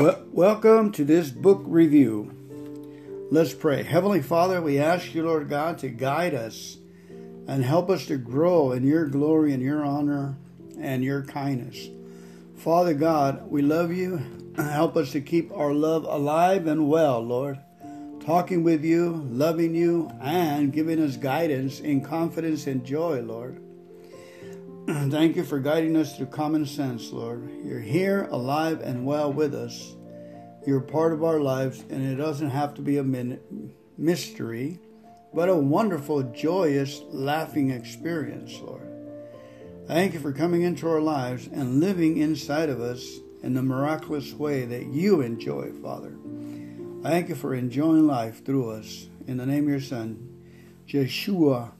Well, welcome to this book review. Let's pray. Heavenly Father, we ask you, Lord God, to guide us and help us to grow in your glory and your honor and your kindness. Father God, we love you. Help us to keep our love alive and well, Lord. Talking with you, loving you, and giving us guidance in confidence and joy, Lord. Thank you for guiding us through common sense, Lord. You're here, alive, and well with us. You're part of our lives, and it doesn't have to be a mystery, but a wonderful, joyous, laughing experience, Lord. Thank you for coming into our lives and living inside of us in the miraculous way that you enjoy, Father. Thank you for enjoying life through us. In the name of your Son, Yeshua,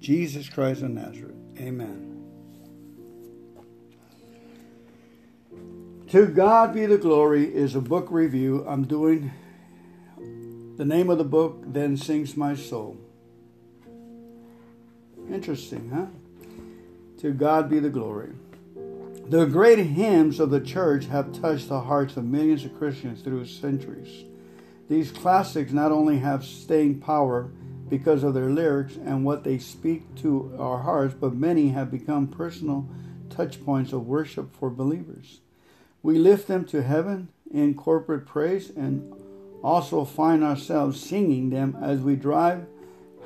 Jesus Christ of Nazareth. Amen. To God be the glory is a book review I'm doing. The name of the book, Then Sings My Soul. Interesting, huh? To God be the glory. The great hymns of the church have touched the hearts of millions of Christians through centuries. These classics not only have staying power because of their lyrics and what they speak to our hearts, but many have become personal touch points of worship for believers. We lift them to heaven in corporate praise and also find ourselves singing them as we drive,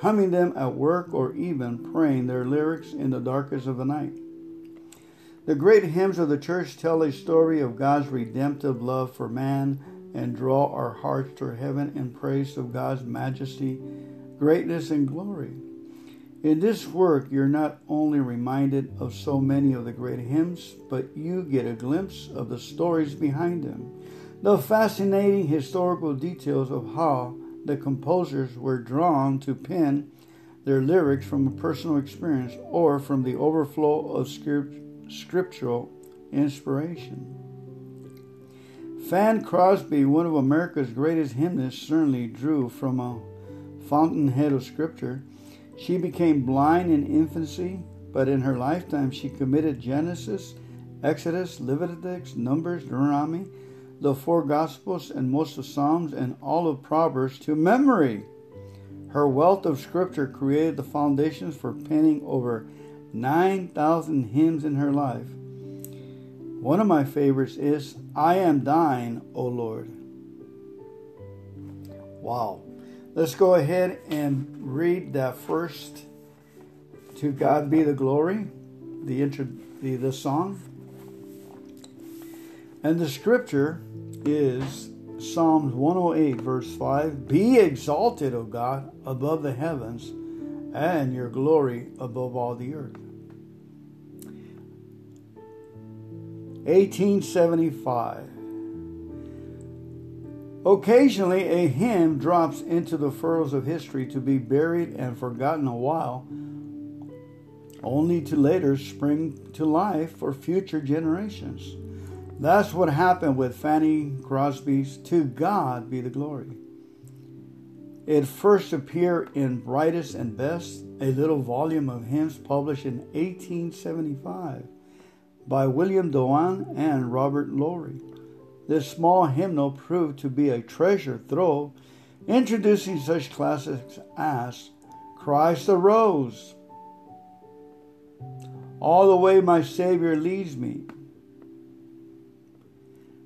humming them at work, or even praying their lyrics in the darkest of the night. The great hymns of the church tell a story of God's redemptive love for man and draw our hearts to heaven in praise of God's majesty, greatness, and glory. In this work, you're not only reminded of so many of the great hymns, but you get a glimpse of the stories behind them, the fascinating historical details of how the composers were drawn to pen their lyrics from a personal experience or from the overflow of scriptural inspiration. Fanny Crosby, one of America's greatest hymnists, certainly drew from a fountainhead of scripture she became blind in infancy, but in her lifetime she committed Genesis, Exodus, Leviticus, Numbers, Deuteronomy, the four Gospels, and most of Psalms and all of Proverbs to memory. Her wealth of scripture created the foundations for penning over 9,000 hymns in her life. One of my favorites is I Am Thine, O Lord. Wow. Let's go ahead and read that first. To God be the glory, the intro, the, the song. And the scripture is Psalms 108, verse 5 Be exalted, O God, above the heavens, and your glory above all the earth. 1875 Occasionally, a hymn drops into the furrows of history to be buried and forgotten a while, only to later spring to life for future generations. That's what happened with Fanny Crosby's To God Be the Glory. It first appeared in Brightest and Best, a little volume of hymns published in 1875 by William Doane and Robert Lowry. This small hymnal proved to be a treasure trove, introducing such classics as Christ arose, All the way my Savior leads me,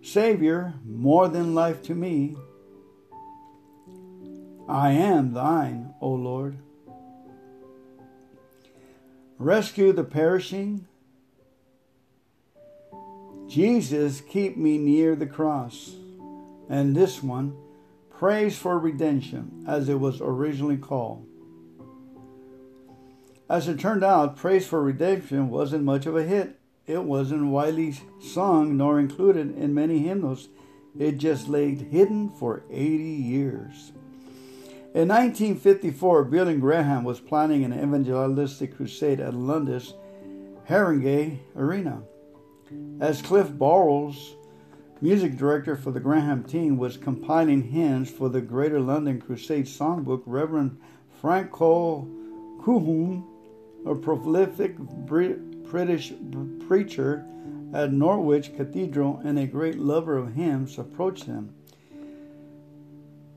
Savior, more than life to me, I am thine, O Lord. Rescue the perishing, Jesus, keep me near the cross. And this one, Praise for Redemption, as it was originally called. As it turned out, Praise for Redemption wasn't much of a hit. It wasn't widely sung nor included in many hymnals. It just laid hidden for 80 years. In 1954, Billy Graham was planning an evangelistic crusade at London's Harringay Arena. As Cliff Barrows, music director for the Graham team, was compiling hymns for the Greater London Crusade songbook, Reverend Frank Cole Coulombe, a prolific British preacher at Norwich Cathedral and a great lover of hymns approached him.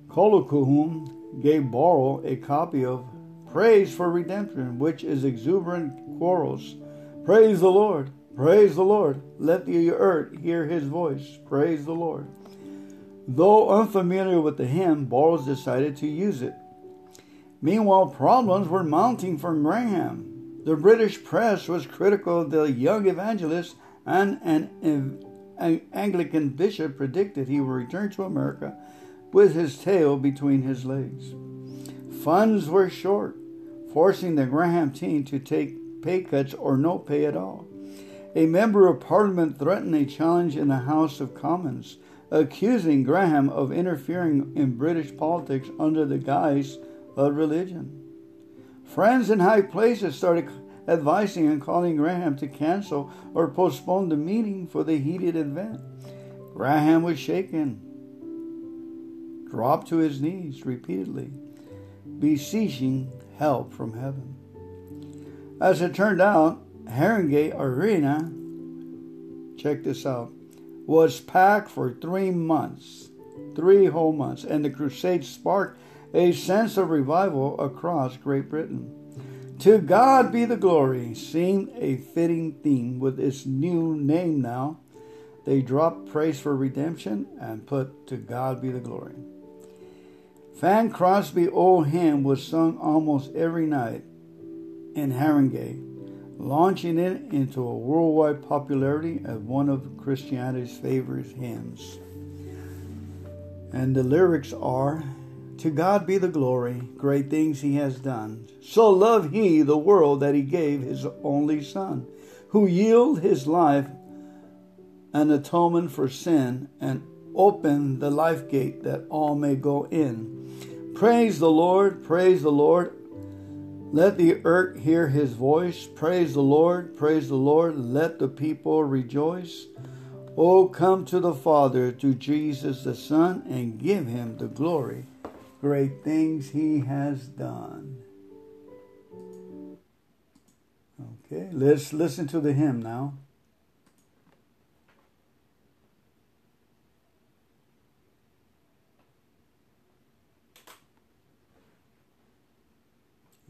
Colquhoun gave Barrows a copy of Praise for Redemption, which is exuberant quarrels. Praise the Lord, praise the Lord. Let the earth hear his voice. Praise the Lord. Though unfamiliar with the hymn, Barrows decided to use it. Meanwhile, problems were mounting for Graham. The British press was critical of the young evangelist, and an, an Anglican bishop predicted he would return to America with his tail between his legs. Funds were short, forcing the Graham team to take pay cuts or no pay at all. A member of parliament threatened a challenge in the House of Commons, accusing Graham of interfering in British politics under the guise of religion. Friends in high places started advising and calling Graham to cancel or postpone the meeting for the heated event. Graham was shaken, dropped to his knees repeatedly, beseeching help from heaven. As it turned out, Harringay Arena, check this out, was packed for three months, three whole months, and the crusade sparked a sense of revival across Great Britain. To God be the glory seemed a fitting theme with its new name now. They dropped praise for redemption and put to God be the glory. Fanny Crosby Old Hymn was sung almost every night in Harringay, launching it into a worldwide popularity as one of Christianity's favorite hymns. And the lyrics are to God be the glory, great things he has done. So loved he the world that he gave his only Son, who yielded his life an atonement for sin and opened the life gate that all may go in. Praise the Lord, praise the Lord. Let the earth hear his voice. Praise the Lord, praise the Lord. Let the people rejoice. Oh, come to the Father, to Jesus the Son, and give him the glory great things he has done. Okay, let's listen to the hymn now.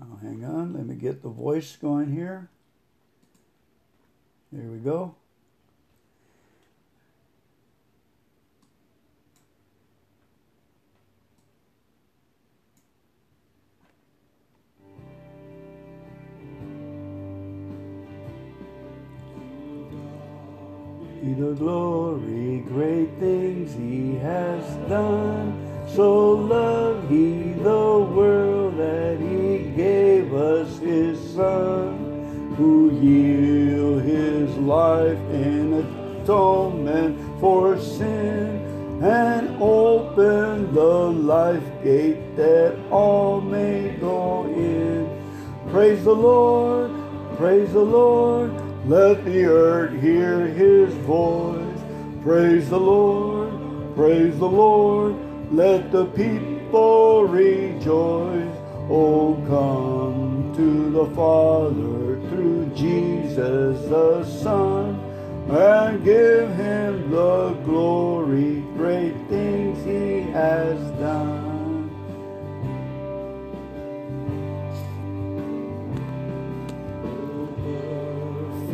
Now, hang on, let me get the voice going here. There we go. the glory, great things he has done. So loved he the world that he gave us his son, who yielded his life in atonement for sin, and opened the life gate that all may go in. Praise the Lord, praise the Lord. Let the earth hear his voice. Praise the Lord, praise the Lord. Let the people rejoice. Oh, come to the Father through Jesus the Son and give him the glory, great things he has done.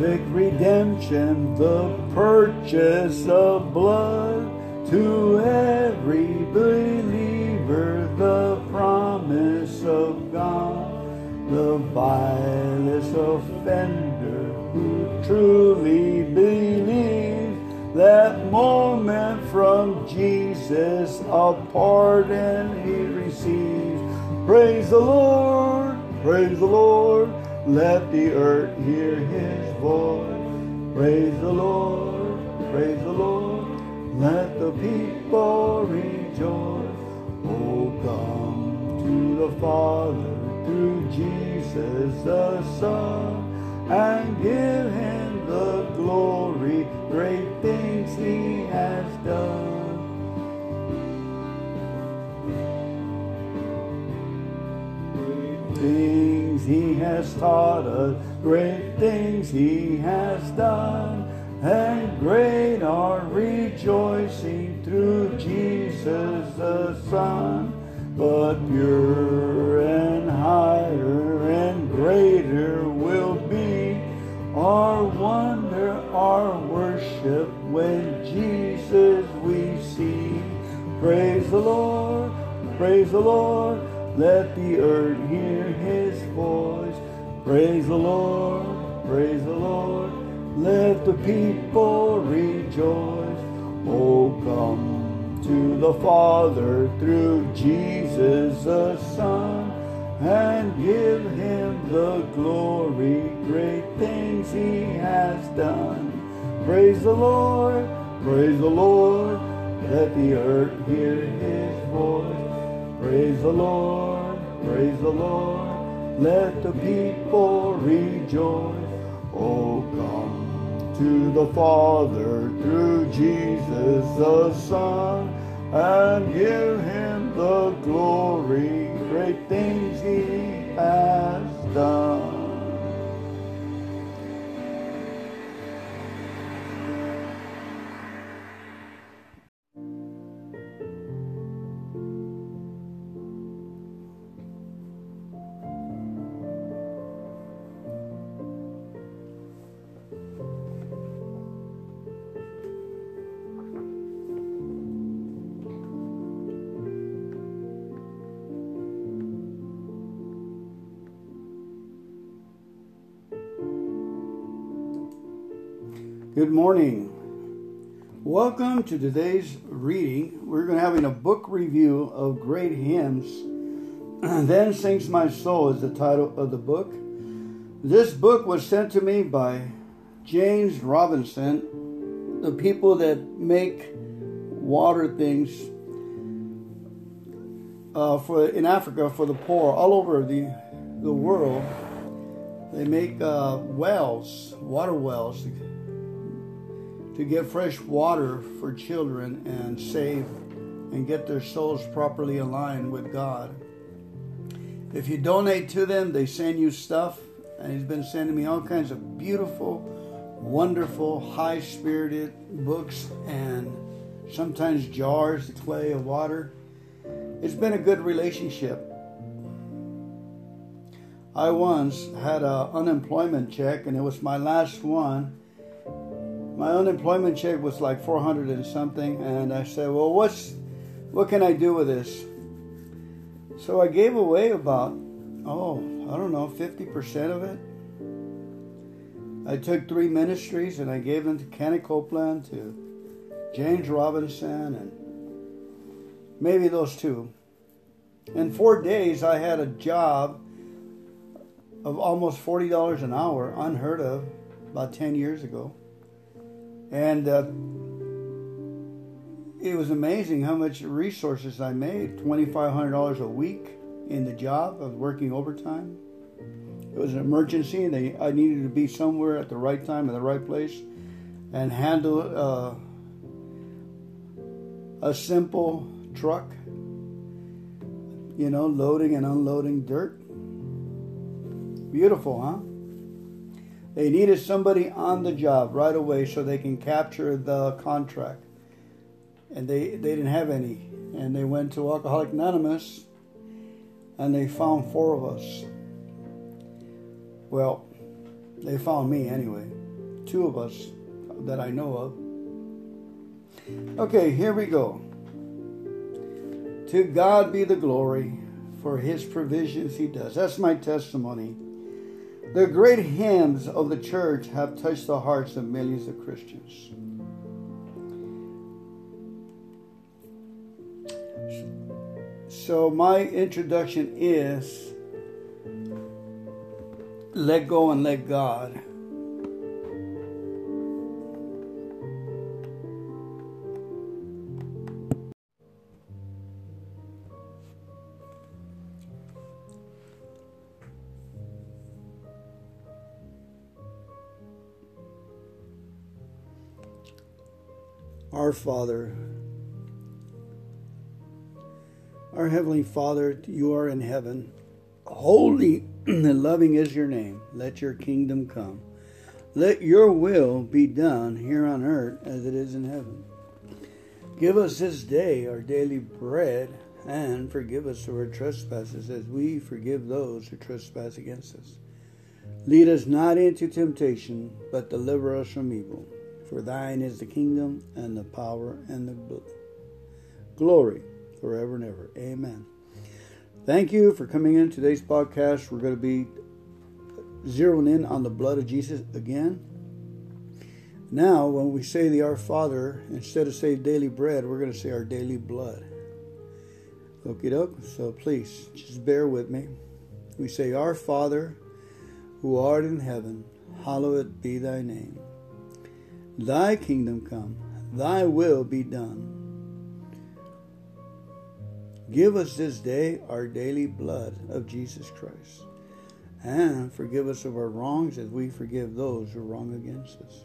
perfect redemption, the purchase of blood to every believer, the promise of God, the vilest offender who truly believes that moment from Jesus a pardon he receives. Praise the Lord, praise the Lord. Let the earth hear his voice. Praise the Lord, praise the Lord. Let the people rejoice. Oh, come to the Father through Jesus the Son and give him the glory. Great things he has done. Great things he has taught us, great things he has done. And great our rejoicing through Jesus the Son, but pure and higher and greater will be our wonder, our worship when Jesus we see. Praise the Lord, praise the Lord, let the earth hear his voice. Praise the Lord, praise the Lord, let the people rejoice. Oh, come to the Father through Jesus the Son and give him the glory, great things he has done. Praise the Lord, praise the Lord, let the earth hear his voice. Praise the Lord, praise the Lord, let the people rejoice. Oh, come to the Father through Jesus the Son and give him the glory, great things he has done. Good morning. Welcome to today's reading. We're going to having a book review of great hymns. then sings my soul is the title of the book. This book was sent to me by James Robinson, the people that make water things uh, for in Africa for the poor all over the the world. They make uh, wells, water wells to get fresh water for children and save and get their souls properly aligned with God. If you donate to them, they send you stuff, and he's been sending me all kinds of beautiful, wonderful, high spirited books and sometimes jars of clay of water. It's been a good relationship. I once had an unemployment check, and it was my last one my unemployment check was like 400 and something and i said well what's what can i do with this? So i gave away about oh i don't know 50% of it. I took three ministries and i gave them to kenny copeland to james robinson and maybe those two. In four days i had a job of almost $40 an hour unheard of about 10 years ago and uh, it was amazing how much resources I made $2,500 a week in the job. Was working overtime. It was an emergency, and they, I needed to be somewhere at the right time in the right place and handle uh, a simple truck, you know, loading and unloading dirt. Beautiful, huh? They needed somebody on the mm. job right away so they can capture the contract. And they, they didn't have any. And they went to Alcoholic Anonymous and they found four of us. Well, they found me anyway. Two of us that I know of. Okay, here we go. To God be the glory for his provisions he does. That's my testimony. The great hymns of the church have touched the hearts of millions of Christians. So, my introduction is let go and let God. Our Father, our Heavenly Father, you are in heaven. Holy and loving is your name. Let your kingdom come. Let your will be done here on earth as it is in heaven. Give us this day our daily bread, and forgive us our trespasses as we forgive those who trespass against us. Lead us not into temptation, but deliver us from evil. For thine is the kingdom, and the power, and the glory forever and ever. Amen. Thank you for coming in today's podcast. We're going to be zeroing in on the blood of Jesus again. Now, when we say the Our Father, instead of say daily bread, we're going to say our daily blood. Okie doke. So please, just bear with me. We say, Our Father, who art in heaven, hallowed be thy name. Thy kingdom come, thy will be done. Give us this day our daily blood of Jesus Christ and forgive us of our wrongs as we forgive those who wrong against us.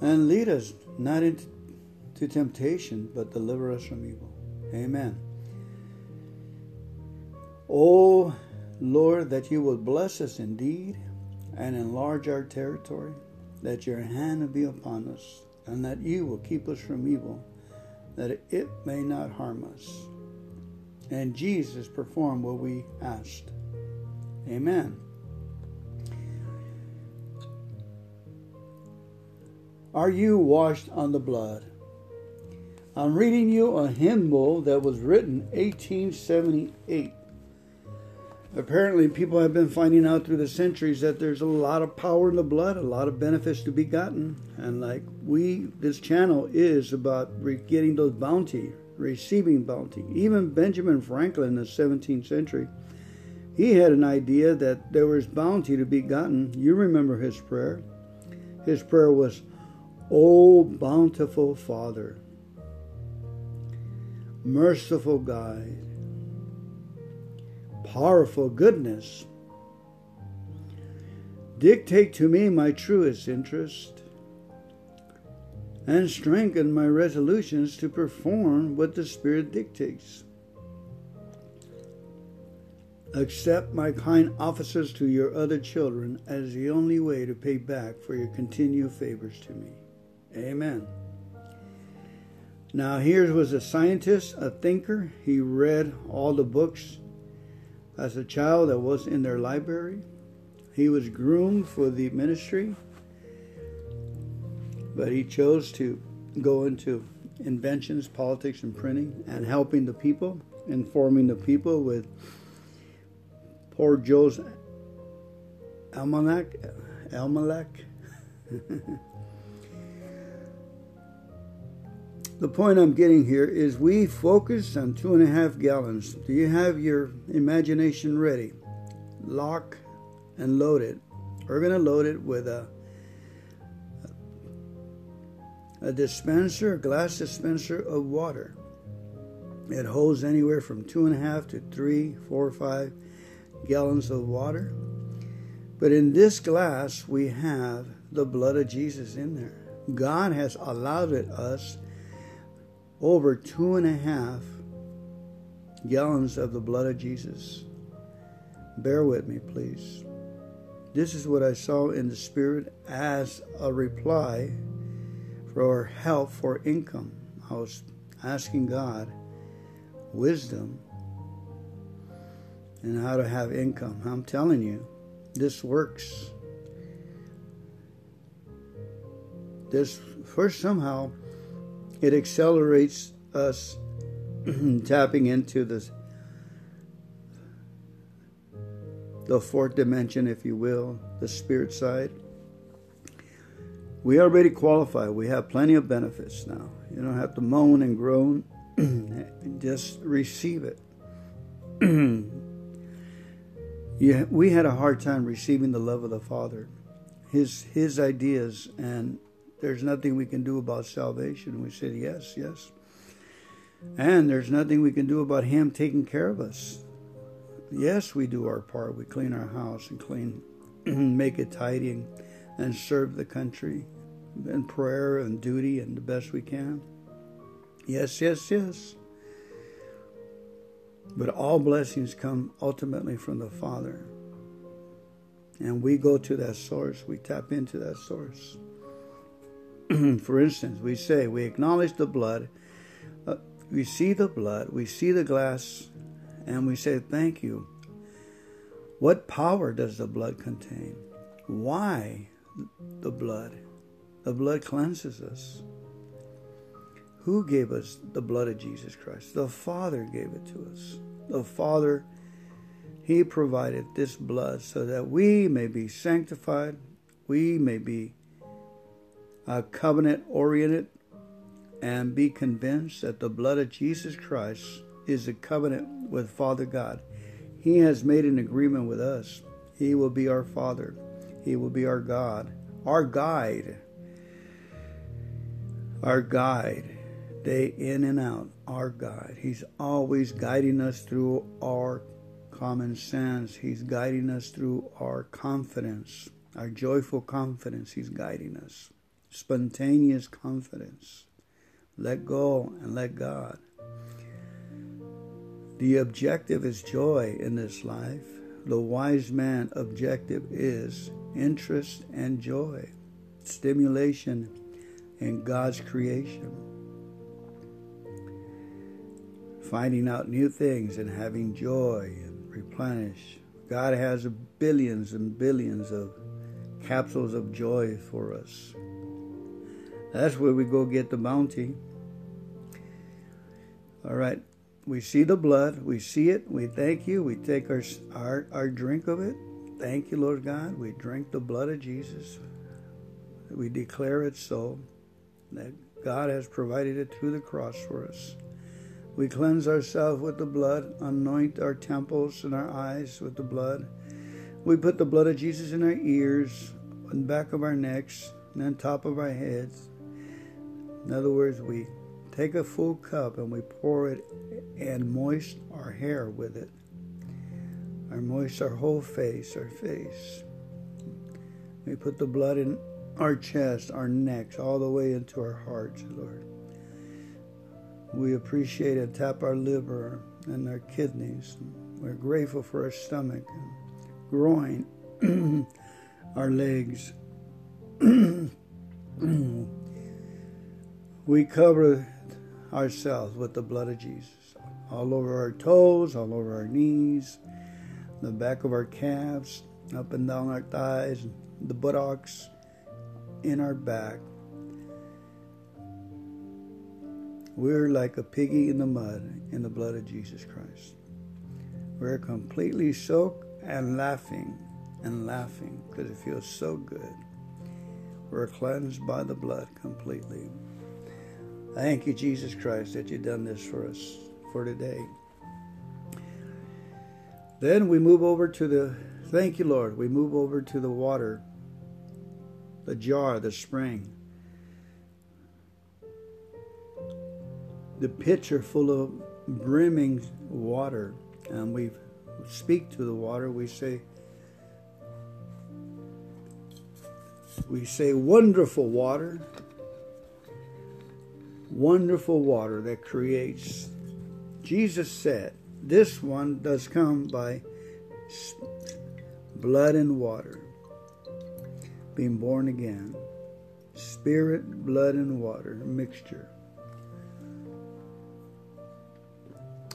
And lead us not into temptation, but deliver us from evil. Amen. Oh Lord, that you will bless us indeed and enlarge our territory, that your hand be upon us, and that you will keep us from evil, that it may not harm us. And Jesus performed what we asked. Amen. Are you washed on the blood? I'm reading you a hymnal that was written 1878. Apparently, people have been finding out through the centuries that there's a lot of power in the blood, a lot of benefits to be gotten. And like we, this channel is about getting those bounty, receiving bounty. Even Benjamin Franklin in the 17th century he had an idea that there was bounty to be gotten. You remember his prayer. His prayer was, O bountiful Father, merciful guide, powerful goodness, dictate to me my truest interest, and strengthen my resolutions to perform what the Spirit dictates. Accept my kind offices to your other children as the only way to pay back for your continued favors to me. Amen. Now, here was a scientist, a thinker. He read all the books as a child that was in their library. He was groomed for the ministry, but he chose to go into inventions, politics, and printing and helping the people, informing the people with Poor Joe's Almanac. Almanac. the point I'm getting here is we focus on two and a half gallons. Do you have your imagination ready? Lock and load it. We're going to load it with a a dispenser, a glass dispenser of water. It holds anywhere from two and a half to three, four, five gallons of water. But in this glass, we have the blood of Jesus in there. God has allowed it us over two and a half gallons of the blood of Jesus. Bear with me, please. This is what I saw in the Spirit as a reply for help for income. I was asking God wisdom and how to have income. I'm telling you, this works. This first somehow it accelerates us tapping into this the fourth dimension, if you will, the spirit side. We already qualify. We have plenty of benefits now. You don't have to moan and groan. Just receive it. Yeah, we had a hard time receiving the love of the Father, His His ideas, and there's nothing we can do about salvation. We said yes, yes, and there's nothing we can do about Him taking care of us. Yes, we do our part. We clean our house and clean, make it tidy, and, and serve the country in prayer and duty and the best we can. Yes, yes, yes. But all blessings come ultimately from the Father. And we go to that source, we tap into that source. For instance, we say, we acknowledge the blood, uh, we see the blood, we see the glass, and we say, Thank you. What power does the blood contain? Why the blood? The blood cleanses us. Who gave us the blood of Jesus Christ? The Father gave it to us. The Father, He provided this blood so that we may be sanctified, we may be uh, covenant oriented, and be convinced that the blood of Jesus Christ is a covenant with Father God. He has made an agreement with us. He will be our Father, He will be our God, our guide. Our guide day in and out, our guide. He's always guiding us through our common sense. He's guiding us through our confidence, our joyful confidence. He's guiding us. Spontaneous confidence. Let go and let God. The objective is joy in this life. The wise man objective is interest and joy, stimulation in God's creation finding out new things and having joy and replenish. God has billions and billions of capsules of joy for us. That's where we go get the bounty. All right, we see the blood, we see it, we thank you, we take our, our, our drink of it. Thank you, Lord God. We drink the blood of Jesus. We declare it so that God has provided it through the cross for us. We cleanse ourselves with the blood, anoint our temples and our eyes with the blood. We put the blood of Jesus in our ears, on the back of our necks, and on top of our heads. In other words, we take a full cup and we pour it and moist our hair with it. Or moist our whole face, our face. We put the blood in our chest, our necks, all the way into our hearts, Lord. We appreciate and tap our liver and our kidneys. We're grateful for our stomach and groin, our legs. we cover ourselves with the blood of Jesus. All over our toes, all over our knees, the back of our calves, up and down our thighs, the buttocks, in our back, We're like a piggy in the mud in the blood of Jesus Christ. We're completely soaked and laughing and laughing because it feels so good. We're cleansed by the blood completely. Thank you, Jesus Christ, that you've done this for us for today. Then we move over to the, thank you, Lord, we move over to the water, the jar, the spring. the pitcher full of brimming water, and we speak to the water. We say, we say, wonderful water, wonderful water that creates. Jesus said, this one does come by blood and water, being born again. Spirit, blood, and water mixture.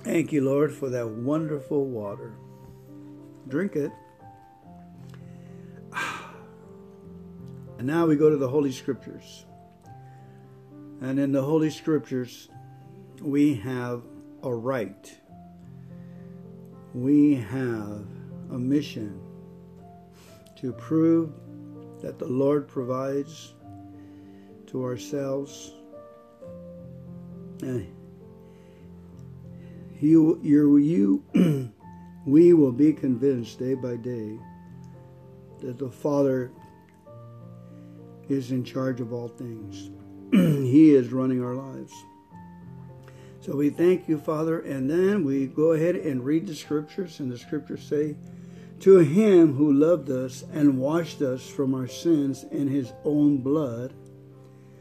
Thank you, Lord, for that wonderful water. Drink it. And now we go to the Holy Scriptures. And in the Holy Scriptures, we have a right. We have a mission to prove that the Lord provides to ourselves. Eh. And you, you, you we will be convinced day by day that the Father is in charge of all things. he is running our lives. So we thank you, Father, and then we go ahead and read the scriptures, and the scriptures say, To him who loved us and washed us from our sins in his own blood,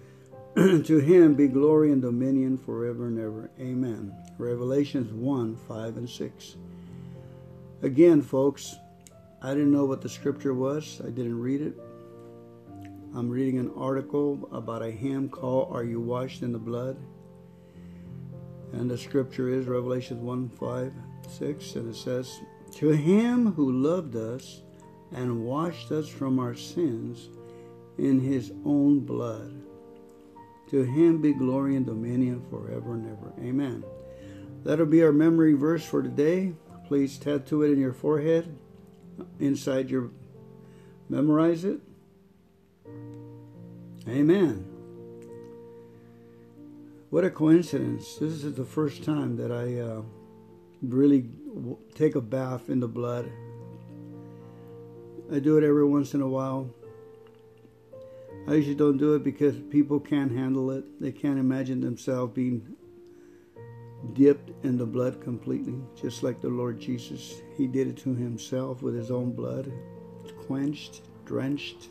to him be glory and dominion forever and ever. Amen. Revelations 1 5 and 6. Again, folks, I didn't know what the scripture was. I didn't read it. I'm reading an article about a hymn called Are You Washed in the Blood? And the scripture is Revelation 1 5 6, and it says, To him who loved us and washed us from our sins in his own blood. To him be glory and dominion forever and ever. Amen. That'll be our memory verse for today. Please tattoo it in your forehead, inside your memorize it. Amen. What a coincidence. This is the first time that I uh, really take a bath in the blood. I do it every once in a while. I usually don't do it because people can't handle it. They can't imagine themselves being dipped in the blood completely, just like the Lord Jesus. He did it to himself with his own blood, quenched, drenched.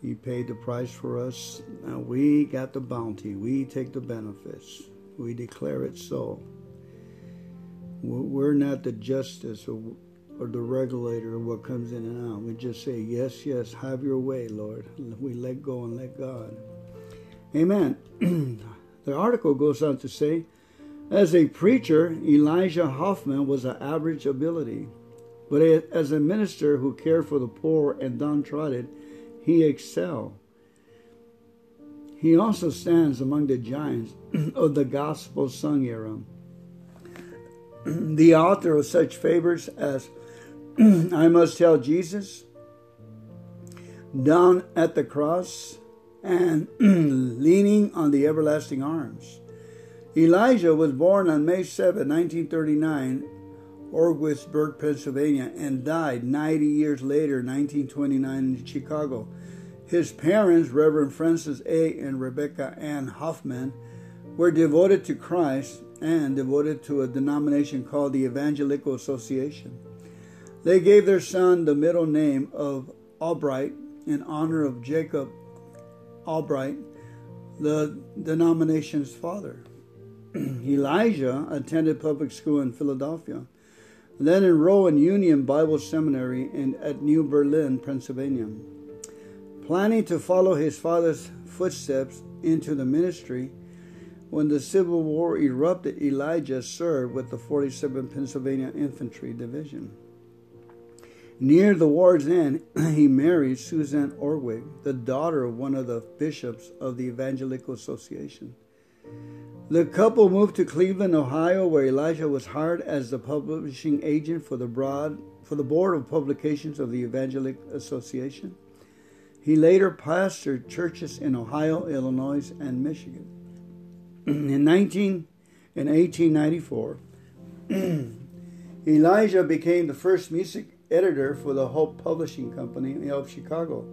He paid the price for us. Now we got the bounty. We take the benefits. We declare it so. We're not the justice or, or the regulator of what comes in and out. We just say, Yes, yes, have your way, Lord. We let go and let God. Amen. The article goes on to say, as a preacher, Elijah Hoffman was an average ability, but as a minister who cared for the poor and downtrodden, he excelled. He also stands among the giants of the gospel sung era. the author of such favors as I Must Tell Jesus, Down at the Cross, and leaning on the everlasting arms. Elijah was born on May 7, 1939, Orwigsburg, Pennsylvania, and died 90 years later, 1929, in Chicago. His parents, Reverend Francis A. and Rebecca Ann Hoffman, were devoted to Christ and devoted to a denomination called the Evangelical Association. They gave their son the middle name of Albright in honor of Jacob Albright, the denomination's father. Elijah attended public school in Philadelphia, then in Union Bible Seminary in, at New Berlin, Pennsylvania. Planning to follow his father's footsteps into the ministry, when the Civil War erupted, Elijah served with the 47th Pennsylvania Infantry Division. Near the war's end, he married Susan Orwig, the daughter of one of the bishops of the Evangelical Association. The couple moved to Cleveland, Ohio, where Elijah was hired as the publishing agent for the broad for the board of publications of the Evangelical Association. He later pastored churches in Ohio, Illinois, and Michigan. in 19 in 1894, Elijah became the first music editor for the Hope Publishing Company of Chicago.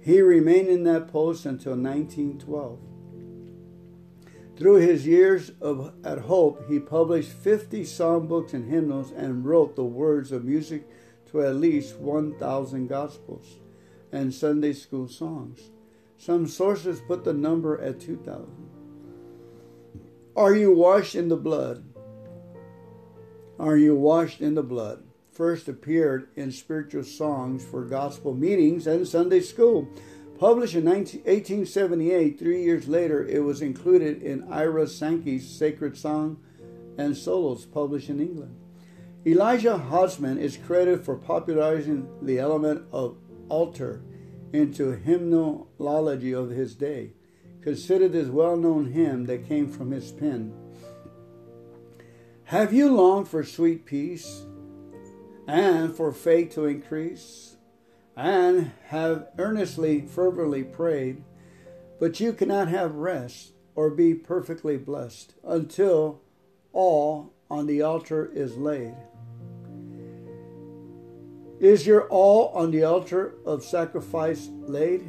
He remained in that post until 1912. Through his years of, at Hope, he published 50 songbooks and hymnals and wrote the words of music to at least 1,000 gospels and Sunday school songs. Some sources put the number at 2,000. Are you washed in the blood? Are you washed in the blood? first appeared in spiritual songs for gospel meetings and Sunday school. Published in 19, 1878, three years later, it was included in Ira Sankey's Sacred Song and Solos, published in England. Elijah Hoffman is credited for popularizing the element of altar into hymnology of his day, considered this well known hymn that came from his pen. Have you longed for sweet peace? and for faith to increase, and have earnestly, fervently prayed, but you cannot have rest or be perfectly blessed until all on the altar is laid. Is your all on the altar of sacrifice laid?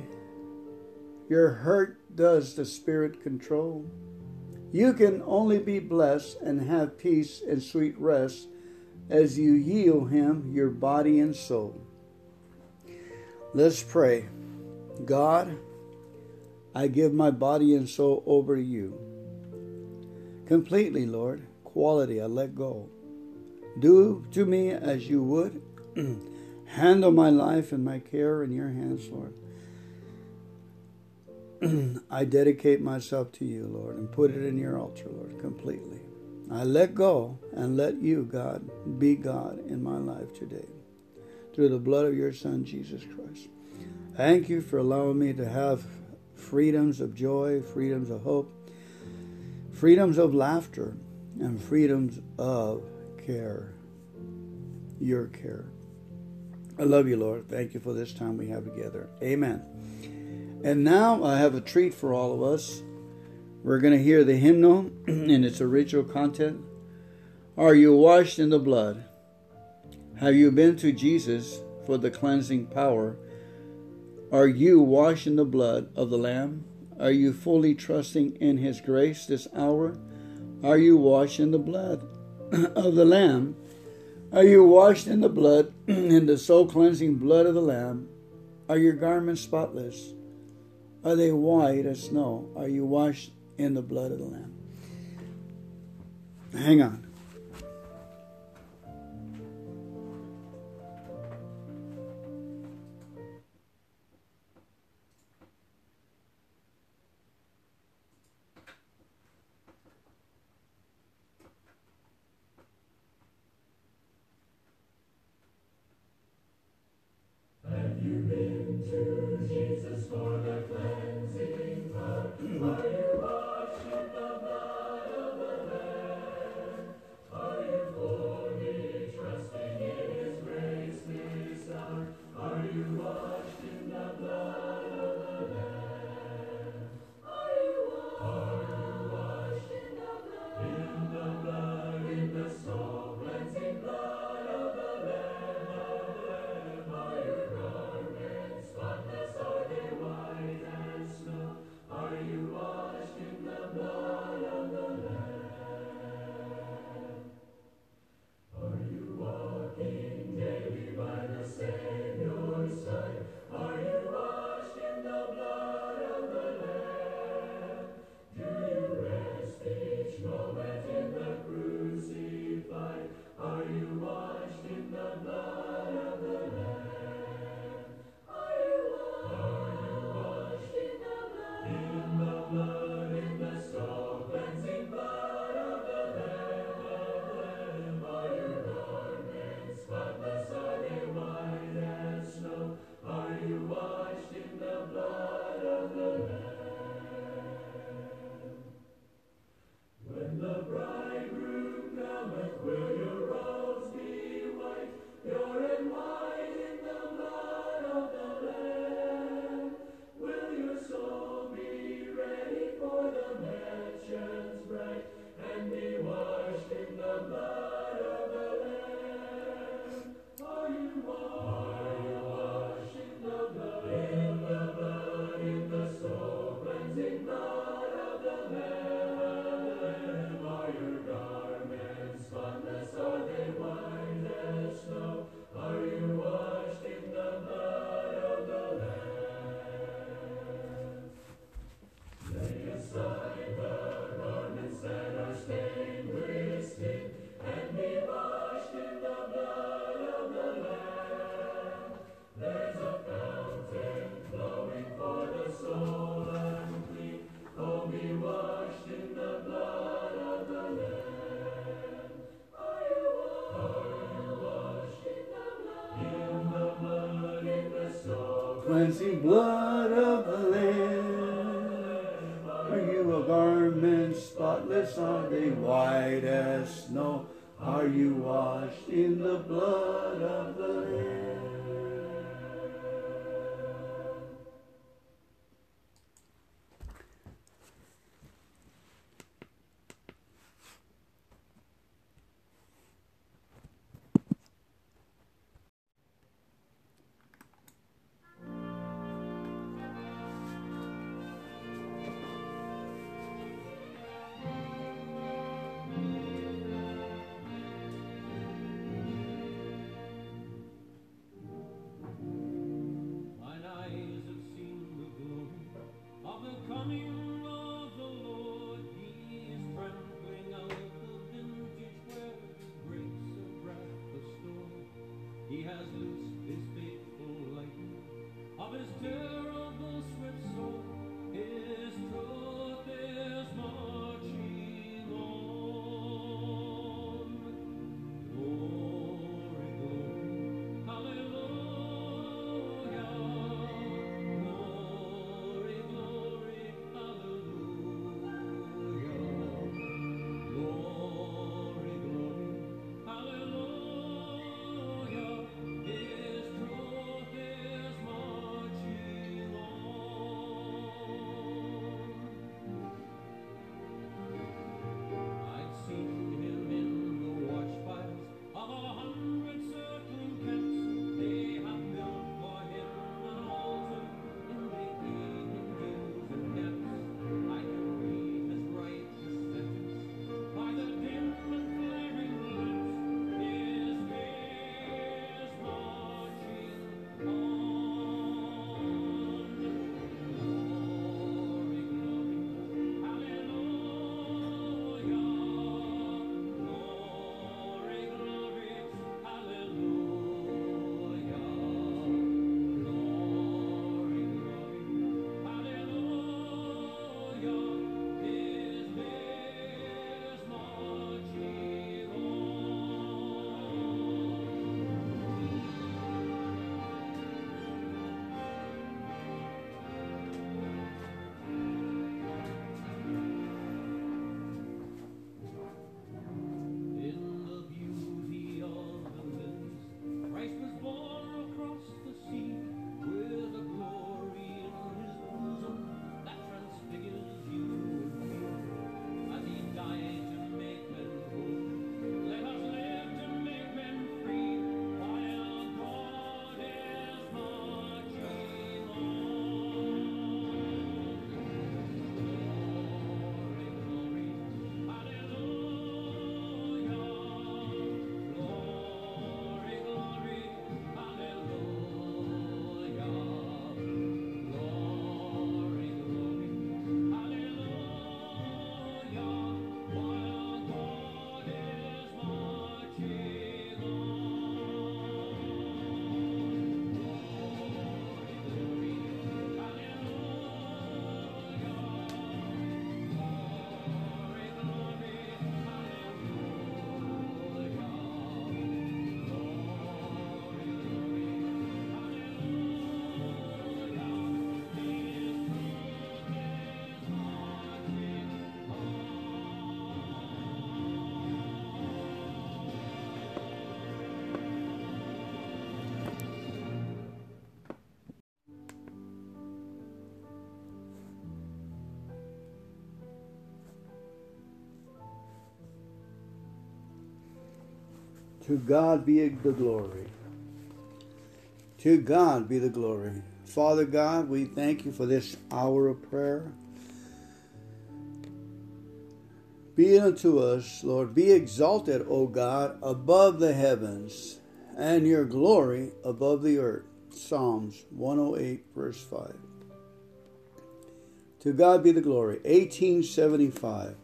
Your hurt does the Spirit control. You can only be blessed and have peace and sweet rest as you yield Him your body and soul. Let's pray. God, I give my body and soul over to you. Completely, Lord. Quality, I let go. Do to me as you would. Handle my life and my care in your hands, Lord. I dedicate myself to you, Lord, and put it in your altar, Lord, completely. I let go and let you, God, be God in my life today through the blood of your Son, Jesus Christ. Thank you for allowing me to have freedoms of joy, freedoms of hope, freedoms of laughter, and freedoms of care. Your care. I love you, Lord. Thank you for this time we have together. Amen. And now I have a treat for all of us. We're going to hear the hymnal in its original content. Are you washed in the blood? Have you been to Jesus for the cleansing power? Are you washed in the blood of the Lamb? Are you fully trusting in His grace this hour? Are you washed in the blood of the Lamb? Are you washed in the blood, in the soul cleansing blood of the Lamb? Are your garments spotless? Are they white as snow? Are you washed in the blood of the Lamb. Hang on. Cleansing blood To God be the glory. To God be the glory. Father God, we thank you for this hour of prayer. Be unto us, Lord, be exalted, O God, above the heavens, and your glory above the earth. Psalms 108, verse 5. To God be the glory. 1875.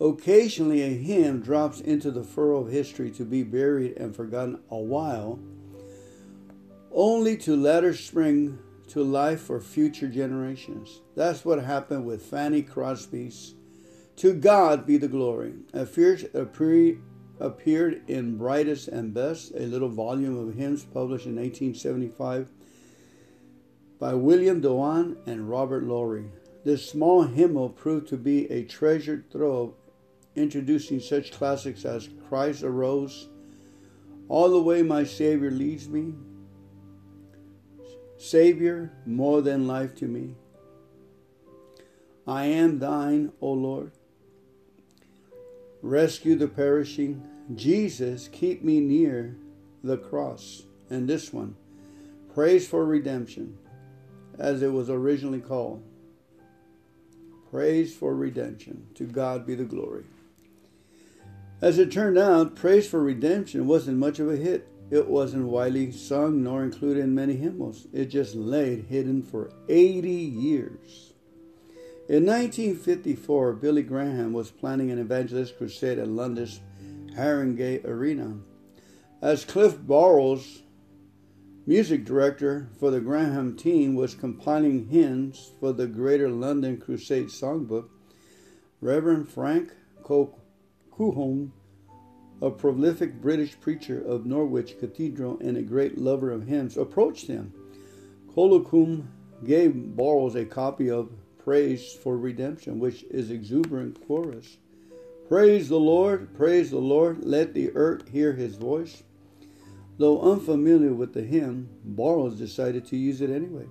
Occasionally, a hymn drops into the furrow of history to be buried and forgotten a while, only to later spring to life for future generations. That's what happened with Fanny Crosby's To God Be the Glory. Appeared, appeared in Brightest and Best, a little volume of hymns published in 1875 by William Doane and Robert Lowry. This small hymnal proved to be a treasured trove introducing such classics as Christ Arose, All the Way My Savior Leads Me, Savior, More Than Life to Me, I Am Thine, O Lord, Rescue the Perishing, Jesus, Keep Me Near the Cross, and this one, Praise for Redemption, as it was originally called. Praise for redemption. To God be the glory. As it turned out, Praise for Redemption wasn't much of a hit. It wasn't widely sung nor included in many hymnals. It just laid hidden for 80 years. In 1954, Billy Graham was planning an evangelist crusade at London's Harringay Arena. As Cliff Barrows, music director for the Graham team, was compiling hymns for the Greater London Crusade Songbook, Reverend Frank Colquhoun, a prolific British preacher of Norwich Cathedral and a great lover of hymns, approached him. Colquhoun gave Barrows a copy of Praise for Redemption, which is exuberant chorus. Praise the Lord, praise the Lord, let the earth hear his voice. Though unfamiliar with the hymn, Barrows decided to use it anyway.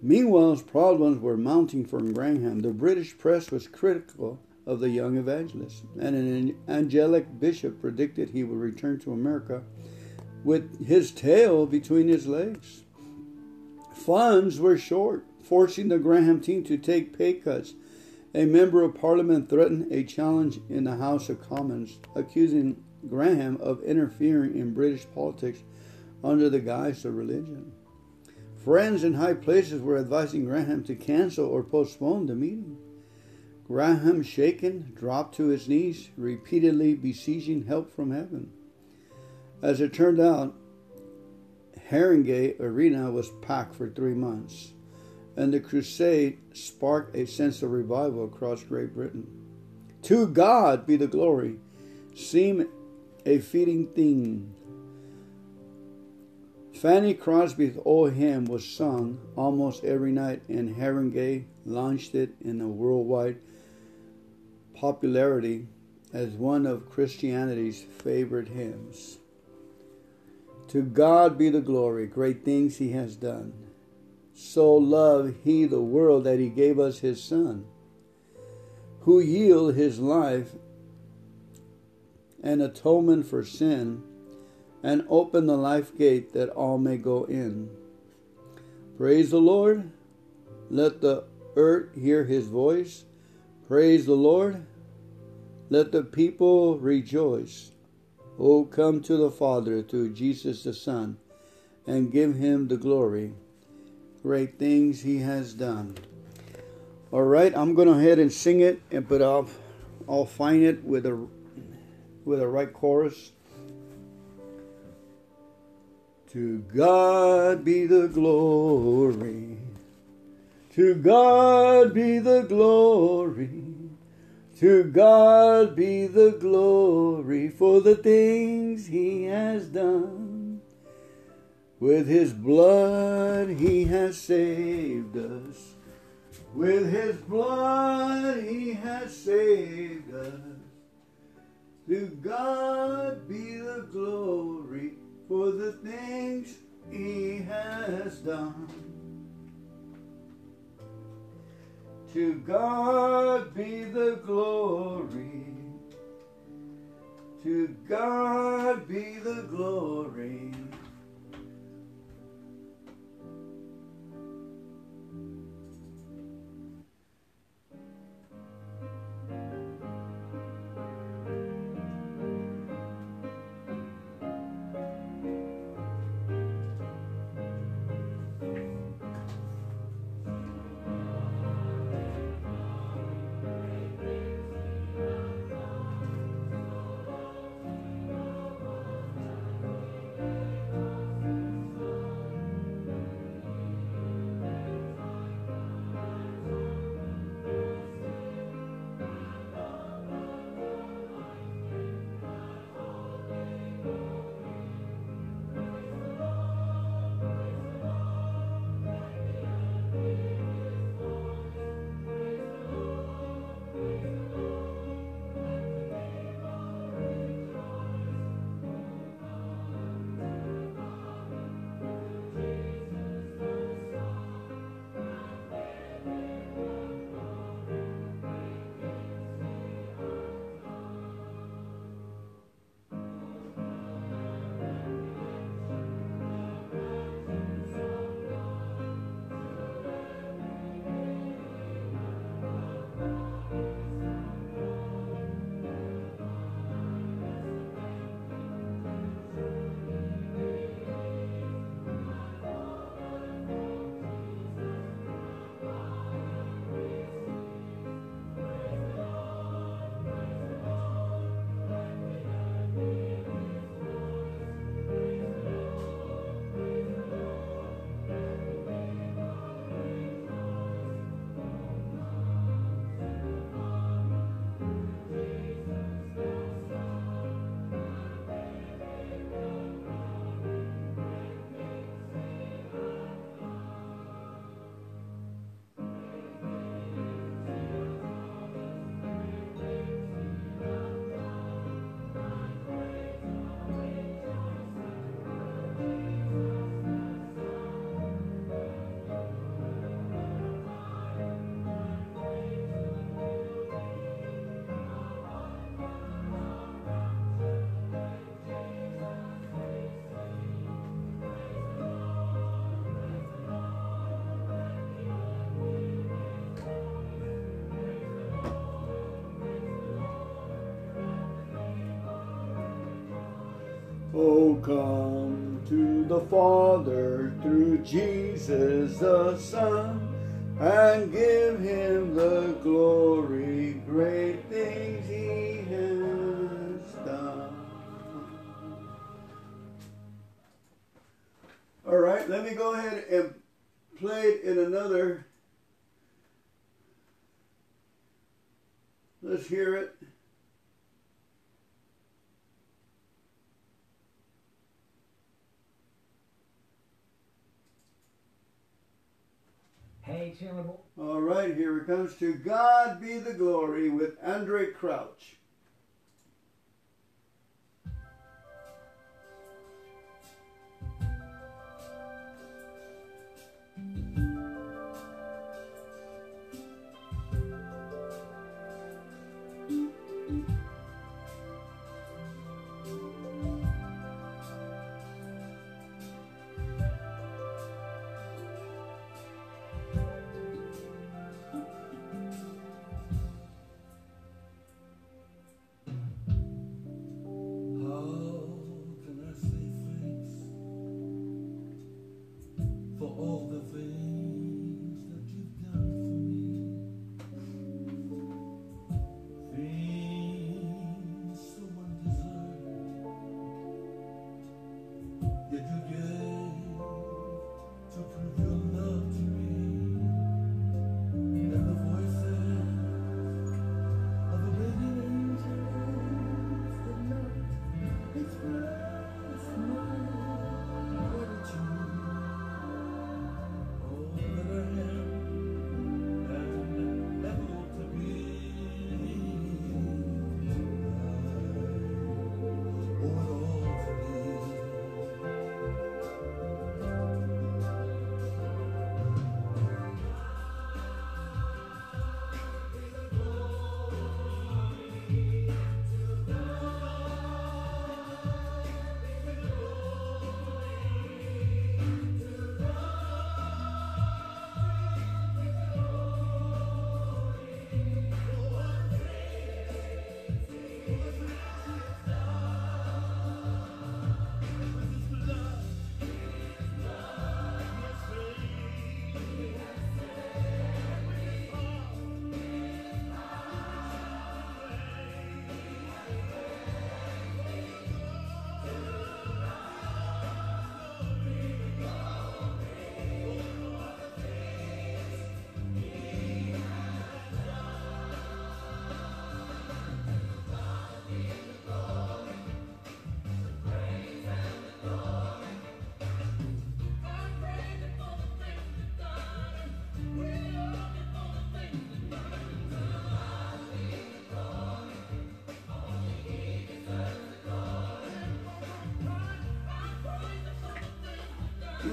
Meanwhile, problems were mounting for Graham. The British press was critical of the young evangelist, and an Anglican bishop predicted he would return to America with his tail between his legs. Funds were short, forcing the Graham team to take pay cuts. A member of parliament threatened a challenge in the House of Commons, accusing Graham of interfering in British politics under the guise of religion. Friends in high places were advising Graham to cancel or postpone the meeting. Graham, shaken, dropped to his knees, repeatedly beseeching help from heaven. As it turned out, Harringay Arena was packed for three months, and the crusade sparked a sense of revival across Great Britain. To God be the glory, seemed a fitting theme. Fanny Crosby's old hymn was sung almost every night, and Haringey launched it in a worldwide popularity as one of Christianity's favorite hymns. To God be the glory, great things He has done. So loved He the world that He gave us His Son, who yielded His life an atonement for sin, and open the life gate that all may go in. Praise the Lord. Let the earth hear his voice. Praise the Lord. Let the people rejoice. Oh, come to the Father through Jesus the Son and give him the glory. Great things he has done. All right, I'm going to ahead and sing it, and but I'll, I'll find it with a with a right chorus. To God be the glory. To God be the glory. To God be the glory for the things He has done. With His blood He has saved us. With His blood He has saved us. To God be the glory for the things he has done. To God be the glory. To God be the glory. Come to the Father through Jesus the Son and give him the glory, great things he has done. All right, let me go ahead and play it in another. Let's hear it. All right, here it comes to God be the glory with Andraé Crouch.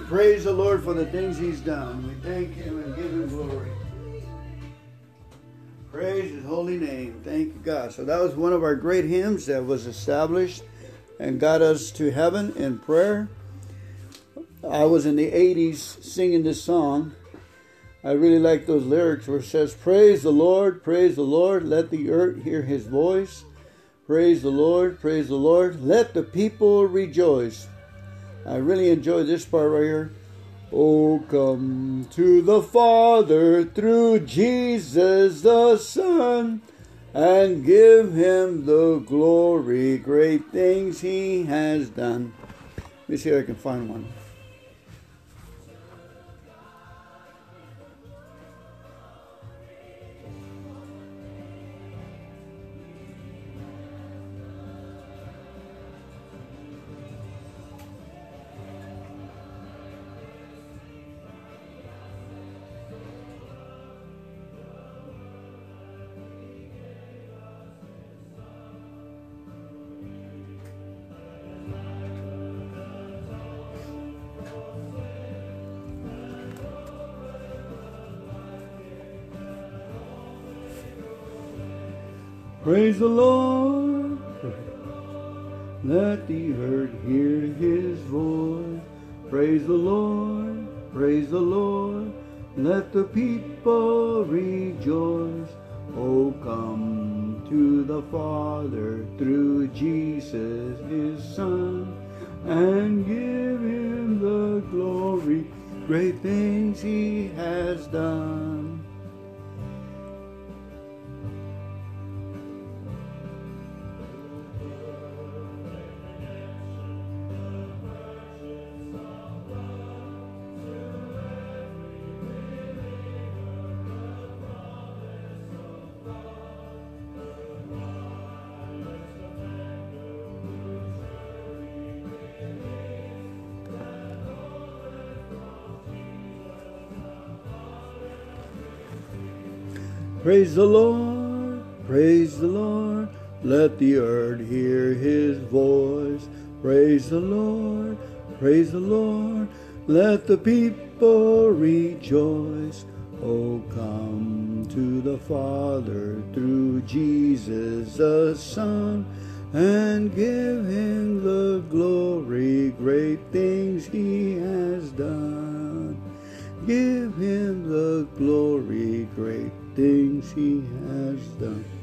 Praise the Lord for the things He's done. We thank Him and give Him glory. Praise His holy name. Thank you, God. So that was one of our great hymns that was established and got us to heaven in prayer. I was in the 80s singing this song. I really like those lyrics where it says, Praise the Lord, praise the Lord, let the earth hear His voice. Praise the Lord, praise the Lord, let the people rejoice. I really enjoy this part right here. Oh, come to the Father through Jesus the Son and give him the glory, great things he has done. Let me see if I can find one. Praise the Lord. Let the earth hear his voice. Praise the Lord. Praise the Lord. Let the people rejoice. Oh, come to the Father through Jesus his Son and give him the glory. Great things he has done. Praise the Lord, praise the Lord. Let the earth hear his voice. Praise the Lord, praise the Lord. Let the people rejoice. Oh, come to the Father through Jesus the Son and give him the glory. Great things he has done. Give him the glory, great things he has done.